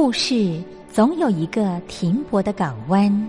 故事总有一个停泊的港湾。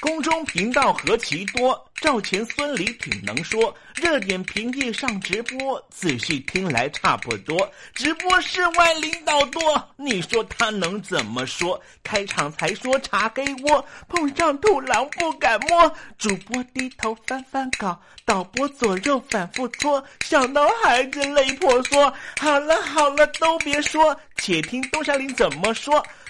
宫中频道何其多，赵钱孙李挺能说。热点平地上直播，仔细听来差不多。直播室外领导多，你说他能怎么说？开场才说茶黑窝，碰上土狼不敢摸。主播低头翻翻稿，导播左右反复搓，想到孩子泪婆娑。好了好了，都别说，且听东山林怎么说。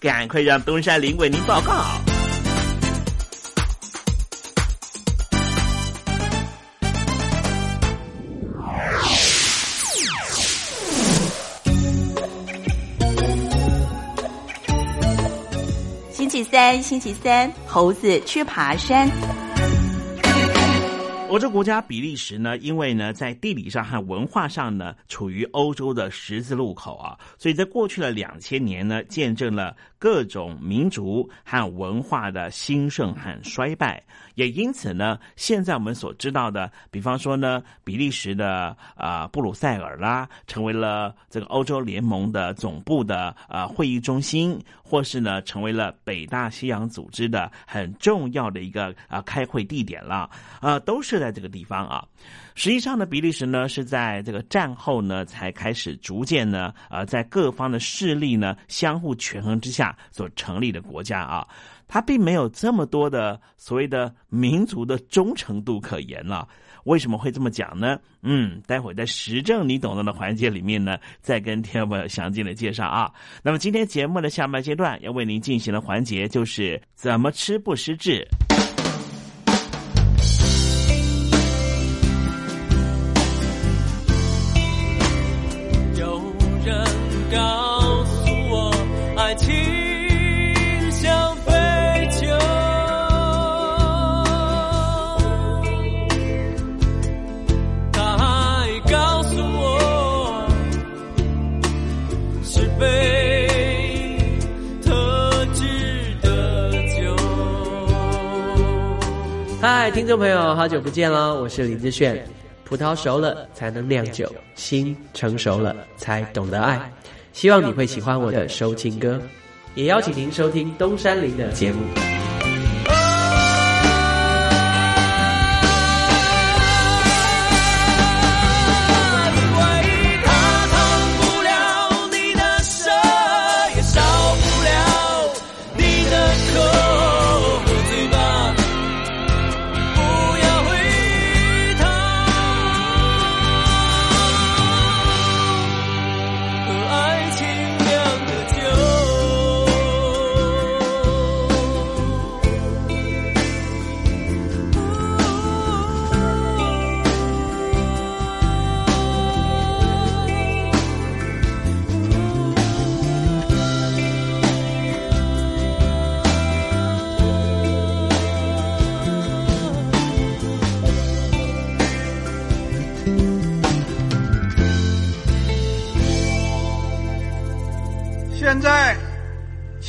赶快让东山林为您报告。星期三，星期三，猴子去爬山。我这国家比利时呢，因为呢在地理上和文化上呢处于欧洲的十字路口啊，所以在过去的两千年呢，见证了各种民族和文化的兴盛和衰败。也因此呢，现在我们所知道的，比方说呢，比利时的啊布鲁塞尔啦，成为了这个欧洲联盟的总部的啊会议中心，或是呢成为了北大西洋组织的很重要的一个啊开会地点了，啊都是在这个地方啊。实际上呢，比利时呢是在这个战后呢才开始逐渐呢呃在各方的势力呢相互权衡之下所成立的国家啊。它并没有这么多的所谓的民族的忠诚度可言了。为什么会这么讲呢？嗯，待会在时政你懂得的环节里面呢，再跟听众朋友详尽的介绍啊。那么今天节目的下半阶段要为您进行的环节就是怎么吃不失智。嗨，听众朋友，好久不见了，我是林志炫。葡萄熟了才能酿酒，心成熟了才懂得爱。希望你会喜欢我的收情歌，也邀请您收听东山林的节目。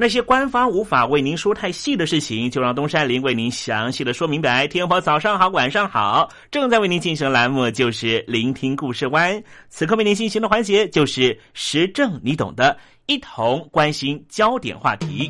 那些官方无法为您说太细的事情，就让东山林为您详细的说明白。天婆早上好，晚上好，正在为您进行的栏目就是聆听故事湾。此刻为您进行的环节就是时政，你懂的，一同关心焦点话题。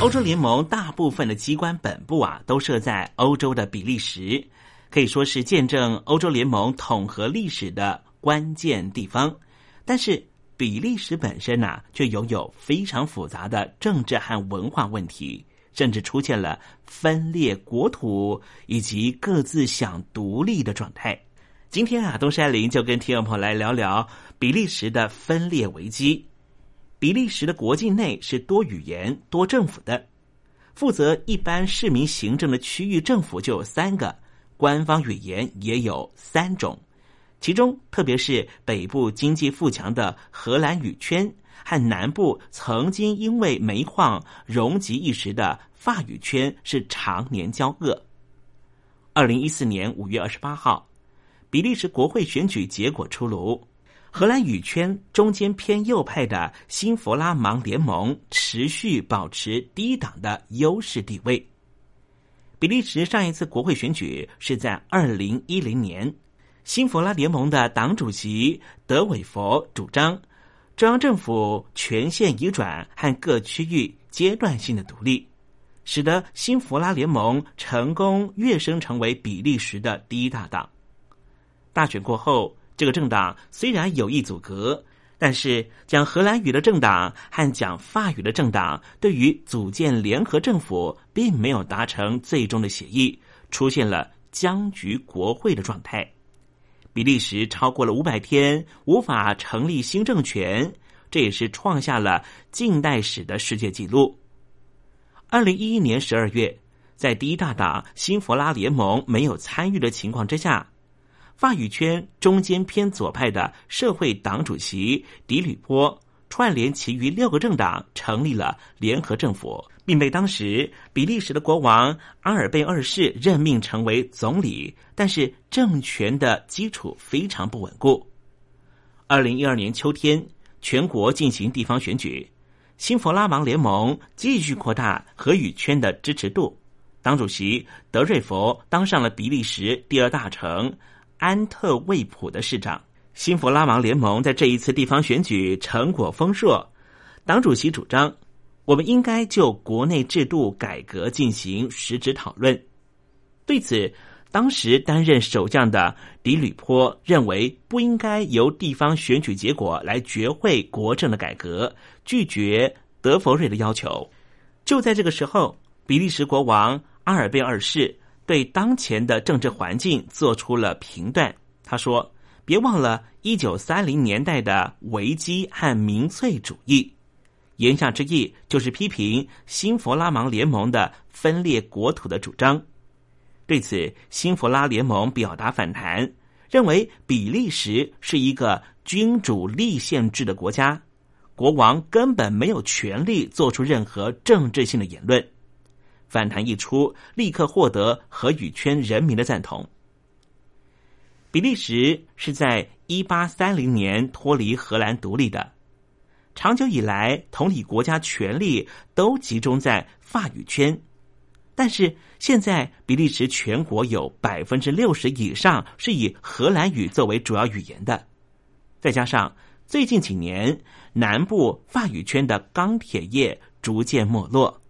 欧洲联盟大部分的机关本部啊，都设在欧洲的比利时。可以说是见证欧洲联盟统合历史的关键地方，但是比利时本身呐，却拥有非常复杂的政治和文化问题，甚至出现了分裂国土以及各自想独立的状态。今天啊，东山林就跟听众朋友来聊聊比利时的分裂危机。比利时的国境内是多语言、多政府的，负责一般市民行政的区域政府就有三个。官方语言也有三种，其中特别是北部经济富强的荷兰语圈和南部曾经因为煤矿荣极一时的法语圈是常年交恶。二零一四年五月二十八号，比利时国会选举结果出炉，荷兰语圈中间偏右派的新弗拉芒联盟持续保持低档的优势地位。比利时上一次国会选举是在二零一零年，新弗拉联盟的党主席德韦佛主张中央政府权限移转和各区域阶段性的独立，使得新弗拉联盟成功跃升成为比利时的第一大党。大选过后，这个政党虽然有意阻隔。但是，讲荷兰语的政党和讲法语的政党对于组建联合政府，并没有达成最终的协议，出现了僵局国会的状态。比利时超过了五百天无法成立新政权，这也是创下了近代史的世界纪录。二零一一年十二月，在第一大党新弗拉联盟没有参与的情况之下。法语圈中间偏左派的社会党主席迪吕波串联其余六个政党成立了联合政府，并被当时比利时的国王阿尔贝二世任命成为总理，但是政权的基础非常不稳固。二零一二年秋天，全国进行地方选举，新弗拉芒联盟继续扩大荷语圈的支持度，党主席德瑞佛当上了比利时第二大城。安特卫普的市长，新弗拉芒联盟在这一次地方选举成果丰硕。党主席主张，我们应该就国内制度改革进行实质讨论。对此，当时担任首相的迪吕坡认为，不应该由地方选举结果来决会国政的改革，拒绝德弗瑞的要求。就在这个时候，比利时国王阿尔贝二世。对当前的政治环境做出了评断。他说：“别忘了一九三零年代的危机和民粹主义。”言下之意就是批评新弗拉芒联盟的分裂国土的主张。对此，新弗拉联盟表达反弹，认为比利时是一个君主立宪制的国家，国王根本没有权利做出任何政治性的言论。反弹一出，立刻获得荷语圈人民的赞同。比利时是在一八三零年脱离荷兰独立的，长久以来同理国家权力都集中在法语圈，但是现在比利时全国有百分之六十以上是以荷兰语作为主要语言的，再加上最近几年南部法语圈的钢铁业逐渐没落。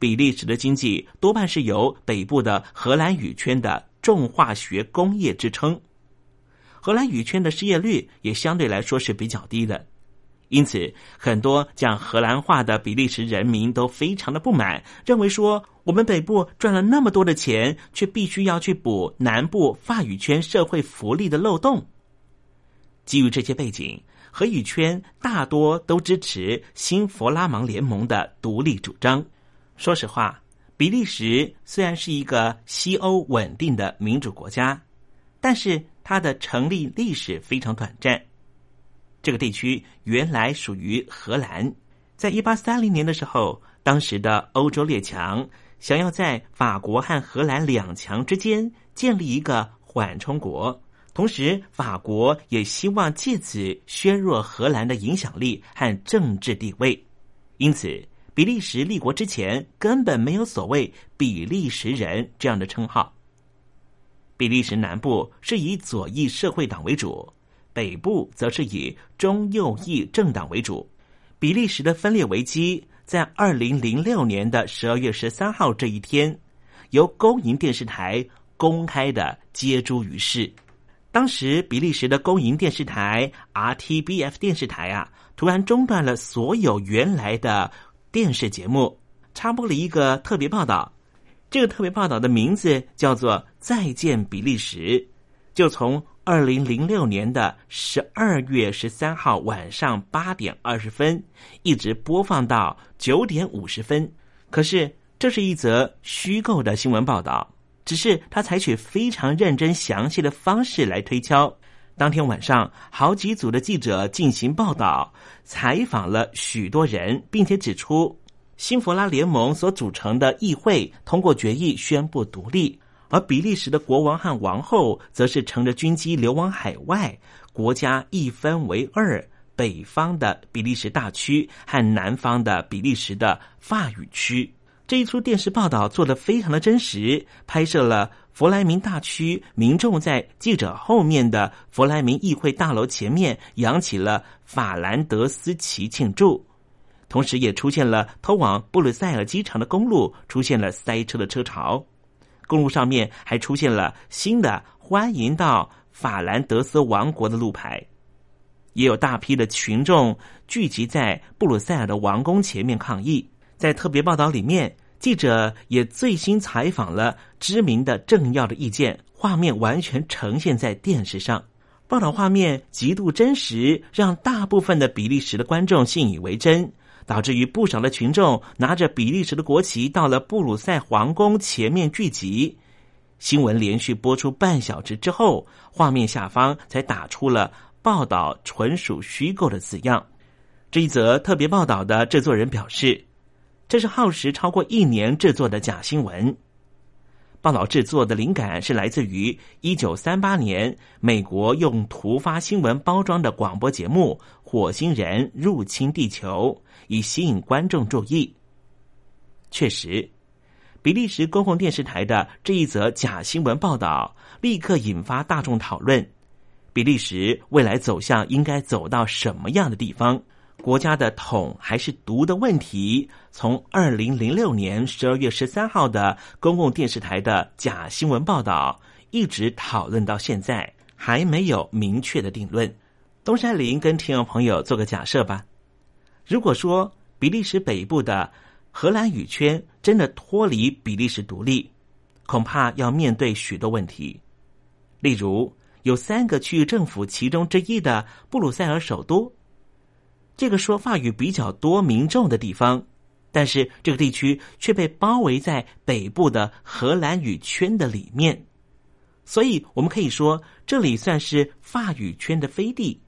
比利时的经济多半是由北部的荷兰语圈的重化学工业支撑，荷兰语圈的失业率也相对来说是比较低的，因此很多讲荷兰话的比利时人民都非常的不满，认为说我们北部赚了那么多的钱，却必须要去补南部法语圈社会福利的漏洞。基于这些背景，荷语圈大多都支持新弗拉芒联盟的独立主张。说实话，比利时虽然是一个西欧稳定的民主国家，但是它的成立历史非常短暂。这个地区原来属于荷兰，在一八三零年的时候，当时的欧洲列强想要在法国和荷兰两强之间建立一个缓冲国，同时法国也希望借此削弱荷兰的影响力和政治地位。因此，比利时立国之前根本没有所谓“比利时人”这样的称号。比利时南部是以左翼社会党为主，北部则是以中右翼政党为主。比利时的分裂危机在二零零六年的十二月十三号这一天，由公营电视台公开的揭诸于世。当时，比利时的公营电视台 RTBF 电视台啊，突然中断了所有原来的电视节目，插播了一个特别报道。这个特别报道的名字叫做《再见比利时》，就从二零零六年的十二月十三号晚上八点二十分，一直播放到九点五十分。可是，这是一则虚构的新闻报道，只是他采取非常认真详细的方式来推敲。当天晚上，好几组的记者进行报道，采访了许多人，并且指出。新佛拉联盟所组成的议会通过决议宣布独立，而比利时的国王和王后则是乘着军机流亡海外，国家一分为二，北方的比利时大区和南方的比利时的法语区。这一出电视报道做得非常的真实，拍摄了弗莱明大区民众在记者后面的弗莱明议会大楼前面扬起了法兰德斯旗庆祝。同时，也出现了通往布鲁塞尔机场的公路出现了塞车的车潮，公路上面还出现了新的欢迎到法兰德斯王国的路牌，也有大批的群众聚集在布鲁塞尔的王宫前面抗议。在特别报道里面，记者也最新采访了知名的政要的意见，画面完全呈现在电视上，报道画面极度真实，让大部分的比利时的观众信以为真。导致于不少的群众拿着比利时的国旗到了布鲁塞皇宫前面聚集。新闻连续播出半小时之后，画面下方才打出了“报道纯属虚构”的字样。这一则特别报道的制作人表示，这是耗时超过一年制作的假新闻。报道制作的灵感是来自于一九三八年美国用突发新闻包装的广播节目《火星人入侵地球》，以吸引观众注意。确实，比利时公共电视台的这一则假新闻报道立刻引发大众讨论：比利时未来走向应该走到什么样的地方？国家的统还是独的问题，从二零零六年十二月十三号的公共电视台的假新闻报道，一直讨论到现在，还没有明确的定论。东山林跟听众朋友做个假设吧：如果说比利时北部的荷兰语圈真的脱离比利时独立，恐怕要面对许多问题，例如有三个区域政府其中之一的布鲁塞尔首都。这个说法语比较多民众的地方，但是这个地区却被包围在北部的荷兰语圈的里面，所以我们可以说这里算是法语圈的飞地。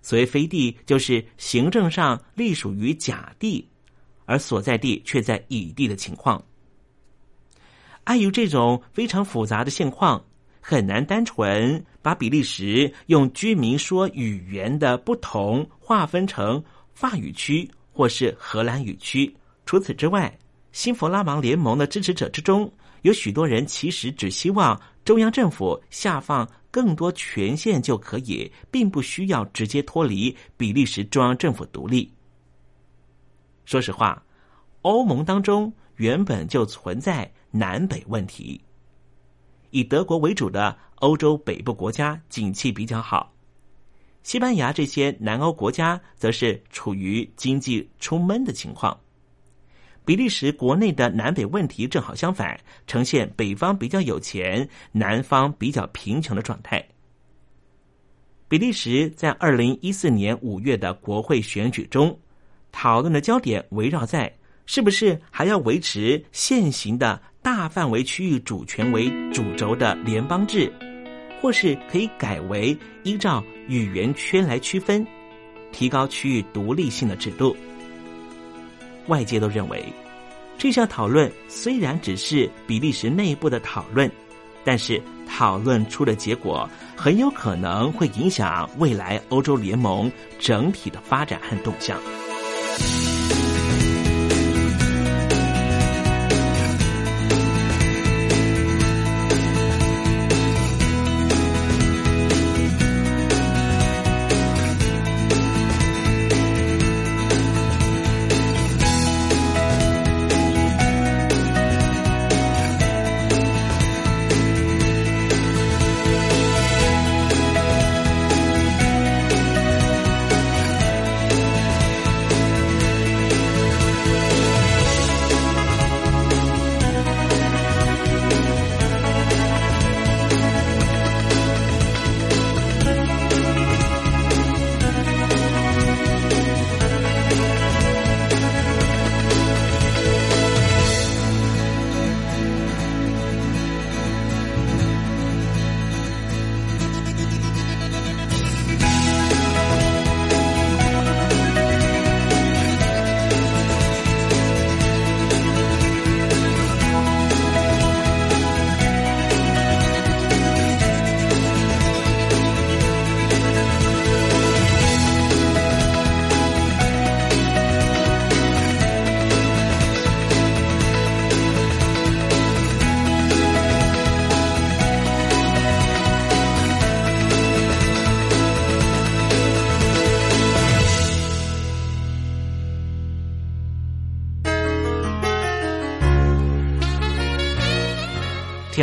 所谓飞地，就是行政上隶属于甲地，而所在地却在乙地的情况。碍于这种非常复杂的现况。很难单纯把比利时用居民说语言的不同划分成法语区或是荷兰语区。除此之外，新弗拉芒联盟的支持者之中，有许多人其实只希望中央政府下放更多权限就可以，并不需要直接脱离比利时中央政府独立。说实话，欧盟当中原本就存在南北问题。以德国为主的欧洲北部国家景气比较好，西班牙这些南欧国家则是处于经济出闷的情况。比利时国内的南北问题正好相反，呈现北方比较有钱，南方比较贫穷的状态。比利时在二零一四年五月的国会选举中，讨论的焦点围绕在是不是还要维持现行的。大范围区域主权为主轴的联邦制或是可以改为依照语言圈来区分提高区域独立性的制度。外界都认为这项讨论虽然只是比利时内部的讨论但是讨论出的结果很有可能会影响未来欧洲联盟整体的发展和动向。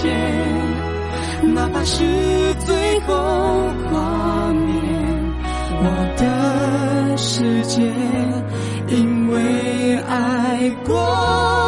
界，哪怕是最后画面，我的世界因为爱过。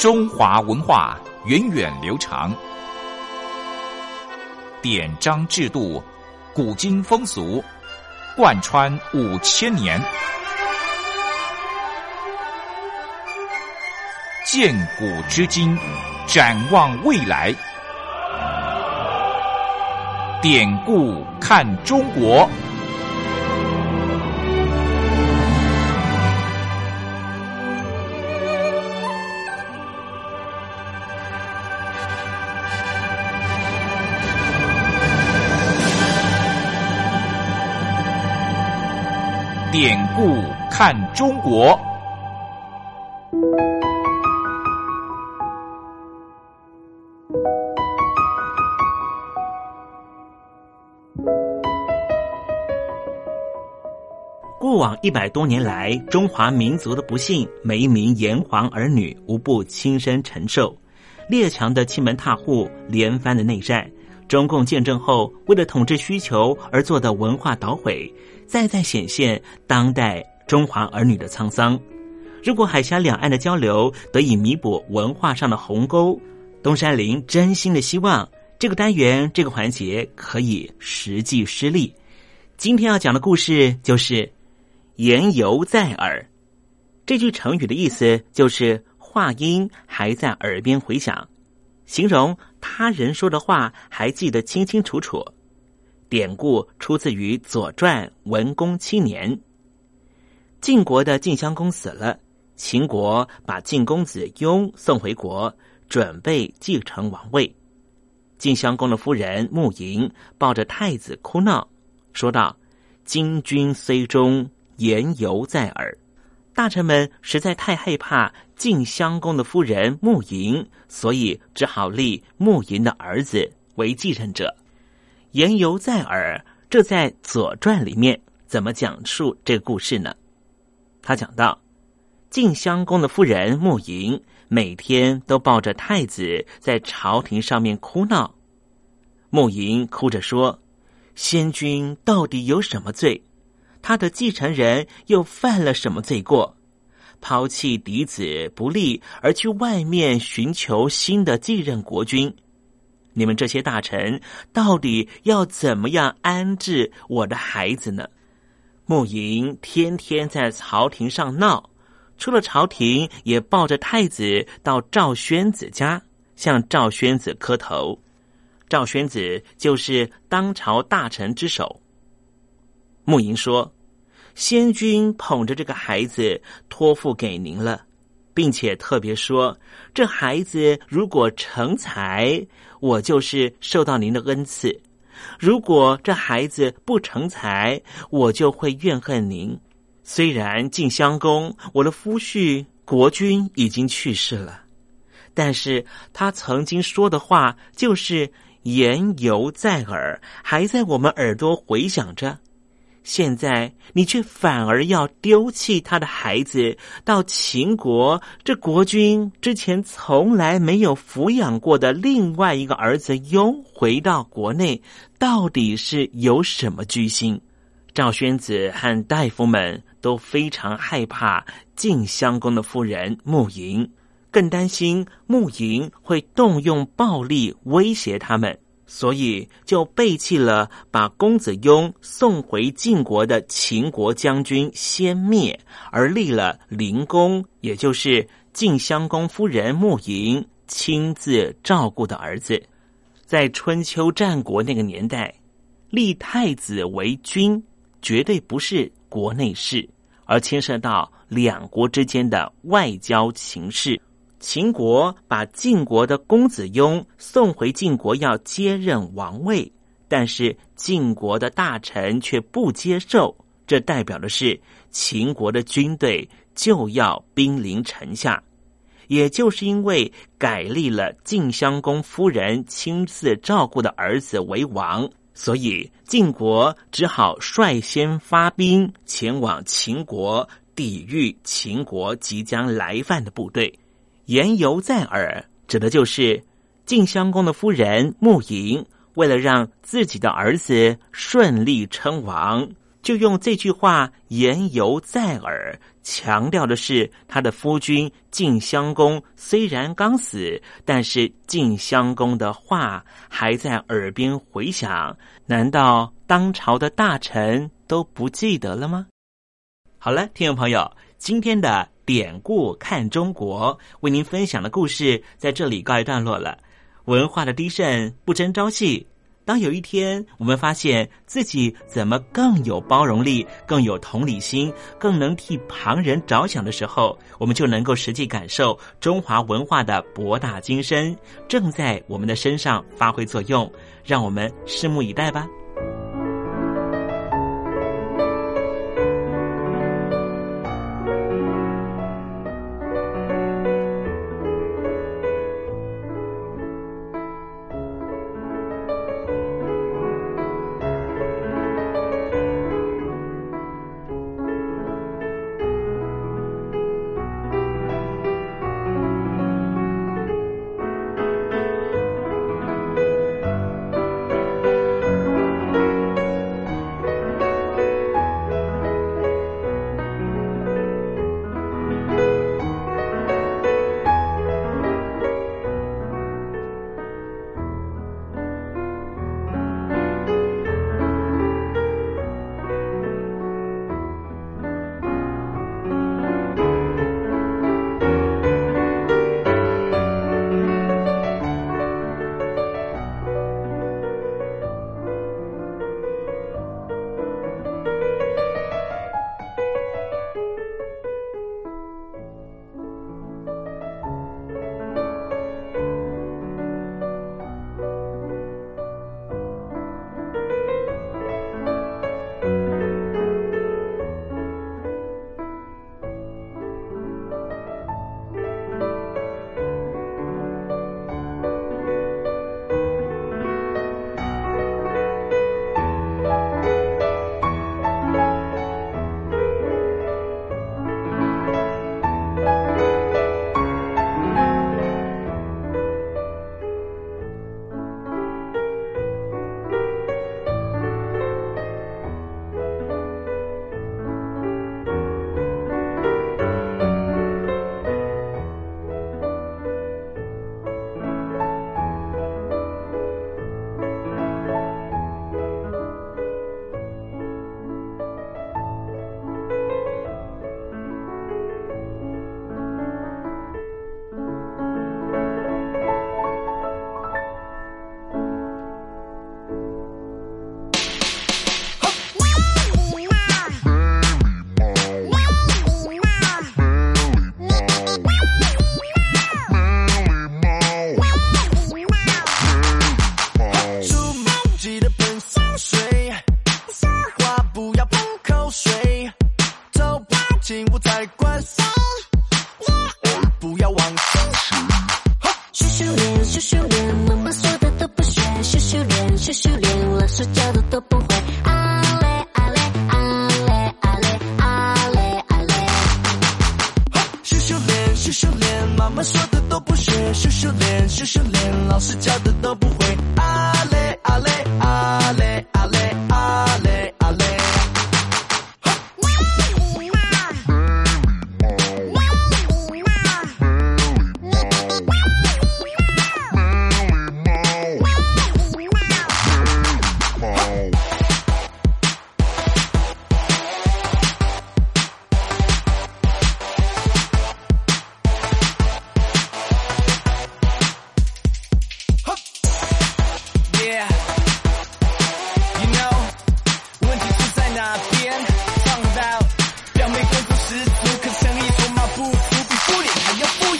中华文化源远流长，典章制度、古今风俗贯穿五千年，鉴古知今，展望未来。典故看中国。典故看中国。过往一百多年来，中华民族的不幸，每一名炎黄儿女无不亲身承受。列强的欺门踏户，连番的内战，中共建政后为了统治需求而做的文化捣毁，再再显现当代中华儿女的沧桑。如果海峡两岸的交流得以弥补文化上的鸿沟，东山林真心的希望这个单元这个环节可以实际施力。今天要讲的故事就是。言犹在耳，这句成语的意思就是话音还在耳边回响，形容他人说的话还记得清清楚楚。典故出自于《左传》文公七年，晋国的晋襄公死了，秦国把晋公子雍送回国，准备继承王位。晋襄公的夫人穆莹抱着太子哭闹，说道：“今君虽忠。”言犹在耳，大臣们实在太害怕晋襄公的夫人穆莹，所以只好立穆莹的儿子为继任者。言犹在耳，这在《左传》里面怎么讲述这个故事呢？他讲到，晋襄公的夫人穆莹每天都抱着太子在朝廷上面哭闹。穆莹哭着说：“先君到底有什么罪？”他的继承人又犯了什么罪过？抛弃嫡子不利，而去外面寻求新的继任国君？你们这些大臣到底要怎么样安置我的孩子呢？穆莹天天在朝廷上闹，出了朝廷也抱着太子到赵宣子家向赵宣子磕头。赵宣子就是当朝大臣之首。穆莹说：“先君捧着这个孩子托付给您了，并且特别说，这孩子如果成才，我就是受到您的恩赐；如果这孩子不成才，我就会怨恨您。虽然晋襄公我的夫婿国君已经去世了，但是他曾经说的话就是言犹在耳，还在我们耳朵回响着。”现在你却反而要丢弃他的孩子，到秦国这国君之前从来没有抚养过的另外一个儿子拥回到国内，到底是有什么居心？赵宣子和大夫们都非常害怕晋襄公的夫人穆莹，更担心穆莹会动用暴力威胁他们。所以就背弃了把公子雍送回晋国的秦国将军先灭，而立了灵公，也就是晋襄公夫人穆莹亲自照顾的儿子。在春秋战国那个年代，立太子为君绝对不是国内事，而牵涉到两国之间的外交情势。秦国把晋国的公子雍送回晋国，要接任王位，但是晋国的大臣却不接受，这代表的是秦国的军队就要兵临城下。也就是因为改立了晋襄公夫人亲自照顾的儿子为王，所以晋国只好率先发兵前往秦国，抵御秦国即将来犯的部队。言犹在耳，指的就是晋襄公的夫人穆莹，为了让自己的儿子顺利称王，就用这句话言犹在耳，强调的是他的夫君晋襄公虽然刚死，但是晋襄公的话还在耳边回响。难道当朝的大臣都不记得了吗？好了，听众朋友，今天的典故看中国为您分享的故事在这里告一段落了。文化的低盛不争朝气。当有一天我们发现自己怎么更有包容力、更有同理心、更能替旁人着想的时候，我们就能够实际感受中华文化的博大精深正在我们的身上发挥作用。让我们拭目以待吧。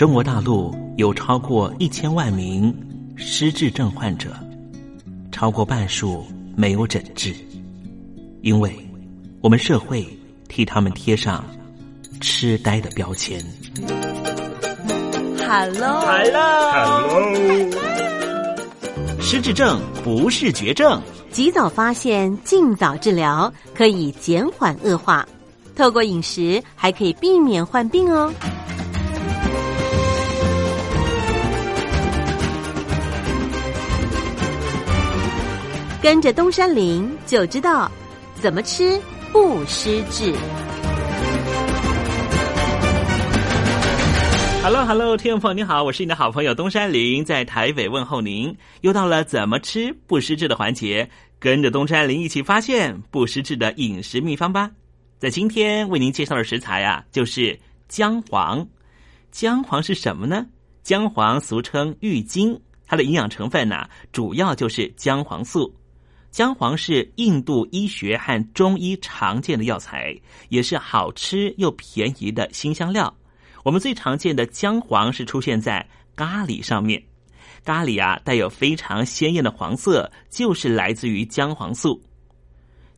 中国大陆有超过一千万名失智症患者，超过半数没有诊治，因为我们社会替他们贴上痴呆的标签。Hello，Hello，失智症不是绝症，及早发现，尽早治疗，可以减缓恶化。透过饮食，还可以避免患病哦。跟着东山林就知道怎么吃不失智。Hello Hello，听众朋友你好，我是你的好朋友东山林，在台北问候您。又到了怎么吃不失智的环节，跟着东山林一起发现不失智的饮食秘方吧。在今天为您介绍的食材啊，就是姜黄。姜黄是什么呢？姜黄俗称郁金，它的营养成分呢、主要就是姜黄素。姜黄是印度医学和中医常见的药材，也是好吃又便宜的新香料。我们最常见的姜黄是出现在咖喱上面，咖喱啊带有非常鲜艳的黄色，就是来自于姜黄素。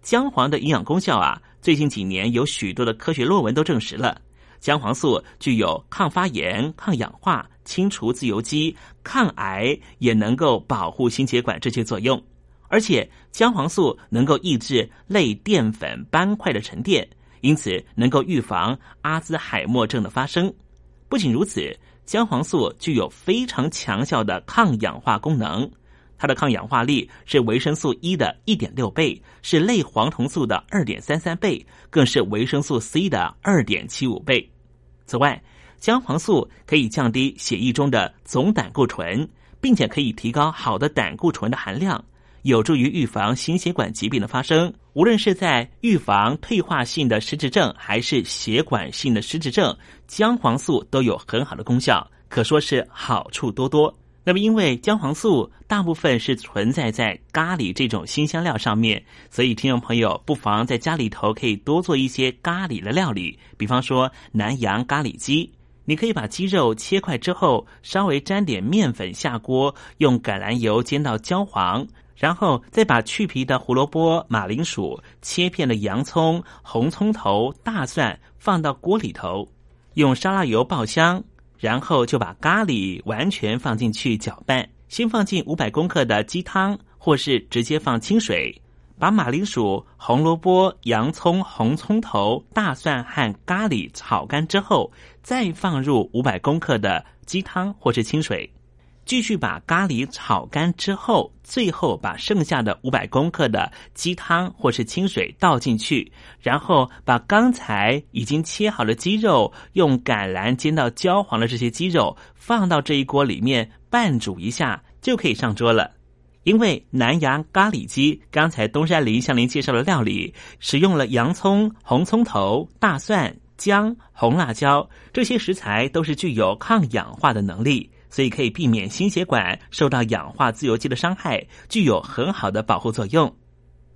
姜黄的营养功效啊，最近几年有许多的科学论文都证实了，姜黄素具有抗发炎、抗氧化、清除自由基、抗癌，也能够保护心血管这些作用。而且姜黄素能够抑制类淀粉斑块的沉淀。因此，能够预防阿兹海默症的发生。不仅如此，姜黄素具有非常强效的抗氧化功能，它的抗氧化力是维生素 E 的一点六倍，是类黄酮素的二点三三倍，更是维生素 C 的二点七五倍。此外，姜黄素可以降低血液中的总胆固醇，并且可以提高好的胆固醇的含量。有助于预防心血管疾病的发生，无论是在预防退化性的失智症，还是血管性的失智症，姜黄素都有很好的功效，可说是好处多多。那么，因为姜黄素大部分是存在在咖喱这种新香料上面，所以听众朋友不妨在家里头可以多做一些咖喱的料理，比方说南洋咖喱鸡。你可以把鸡肉切块之后，稍微沾点面粉下锅，用橄榄油煎到焦黄。然后再把去皮的胡萝卜、马铃薯、切片的洋葱、红葱头、大蒜放到锅里头，用沙拉油爆香，然后就把咖喱完全放进去搅拌。先放进五百公克的鸡汤，或是直接放清水。把马铃薯、红萝卜、洋葱、红葱头、大蒜和咖喱炒干之后，再放入五百公克的鸡汤或是清水。继续把咖喱炒干之后，最后把剩下的五百公克的鸡汤或是清水倒进去，然后把刚才已经切好的鸡肉，用橄榄煎到焦黄的这些鸡肉放到这一锅里面拌煮一下，就可以上桌了。因为南洋咖喱鸡，刚才东山林向您介绍的料理，使用了洋葱、红葱头、大蒜、姜、红辣椒这些食材，都是具有抗氧化的能力。所以可以避免心血管受到氧化自由基的伤害，具有很好的保护作用。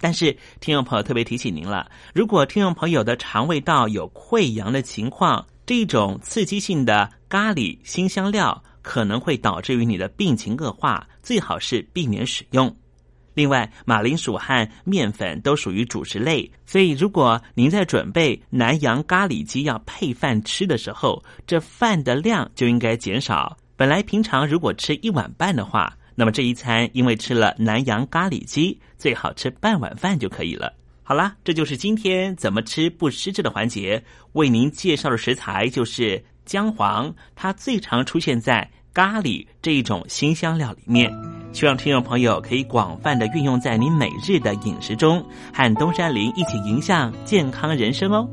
但是，听众朋友特别提醒您了：如果听众朋友的肠胃道有溃疡的情况，这种刺激性的咖喱新香料可能会导致于你的病情恶化，最好是避免使用。另外，马铃薯和面粉都属于主食类，所以如果您在准备南洋咖喱鸡要配饭吃的时候，这饭的量就应该减少。本来平常如果吃一碗半的话，那么这一餐因为吃了南洋咖喱鸡，最好吃半碗饭就可以了。好啦，这就是今天怎么吃不失智的环节。为您介绍的食材就是姜黄，它最常出现在咖喱这一种新香料里面。希望听众朋友可以广泛的运用在你每日的饮食中，和东山林一起迎向健康人生哦。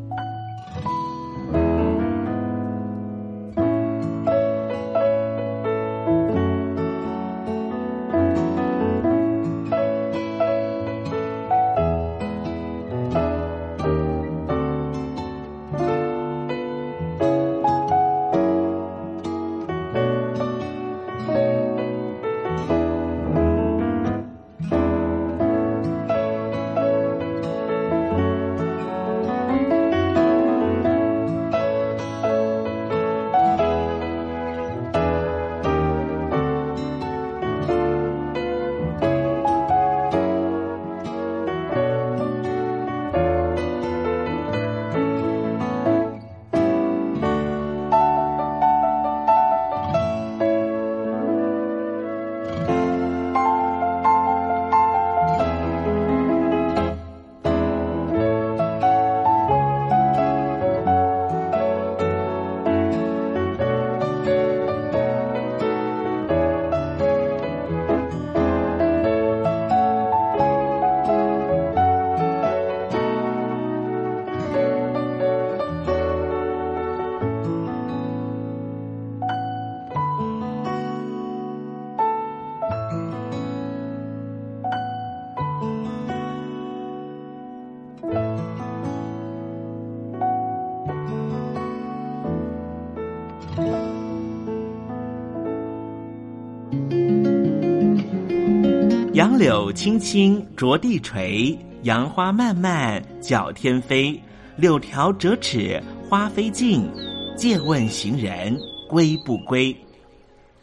杨柳青青着地垂，杨花漫漫搅天飞。柳条折尺花飞尽，借问行人归不归？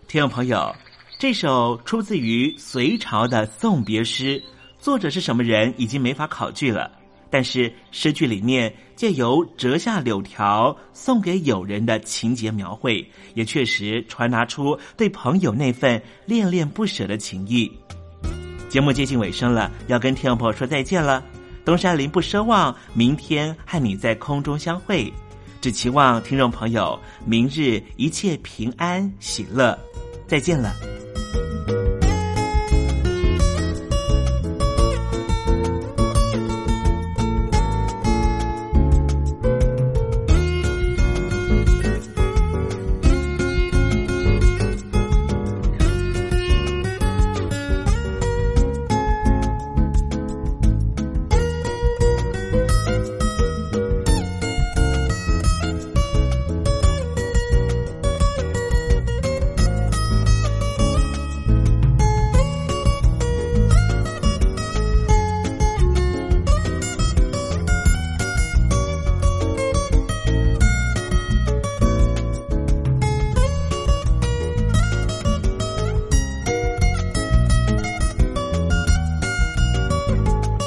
听众朋友，这首出自于隋朝的送别诗，作者是什么人已经没法考据了。但是诗句里面借由折下柳条送给友人的情节描绘，也确实传达出对朋友那份恋恋不舍的情谊。节目接近尾声了，要跟听众朋友说再见了。东山林不奢望明天和你在空中相会，只期望听众朋友明日一切平安喜乐。再见了。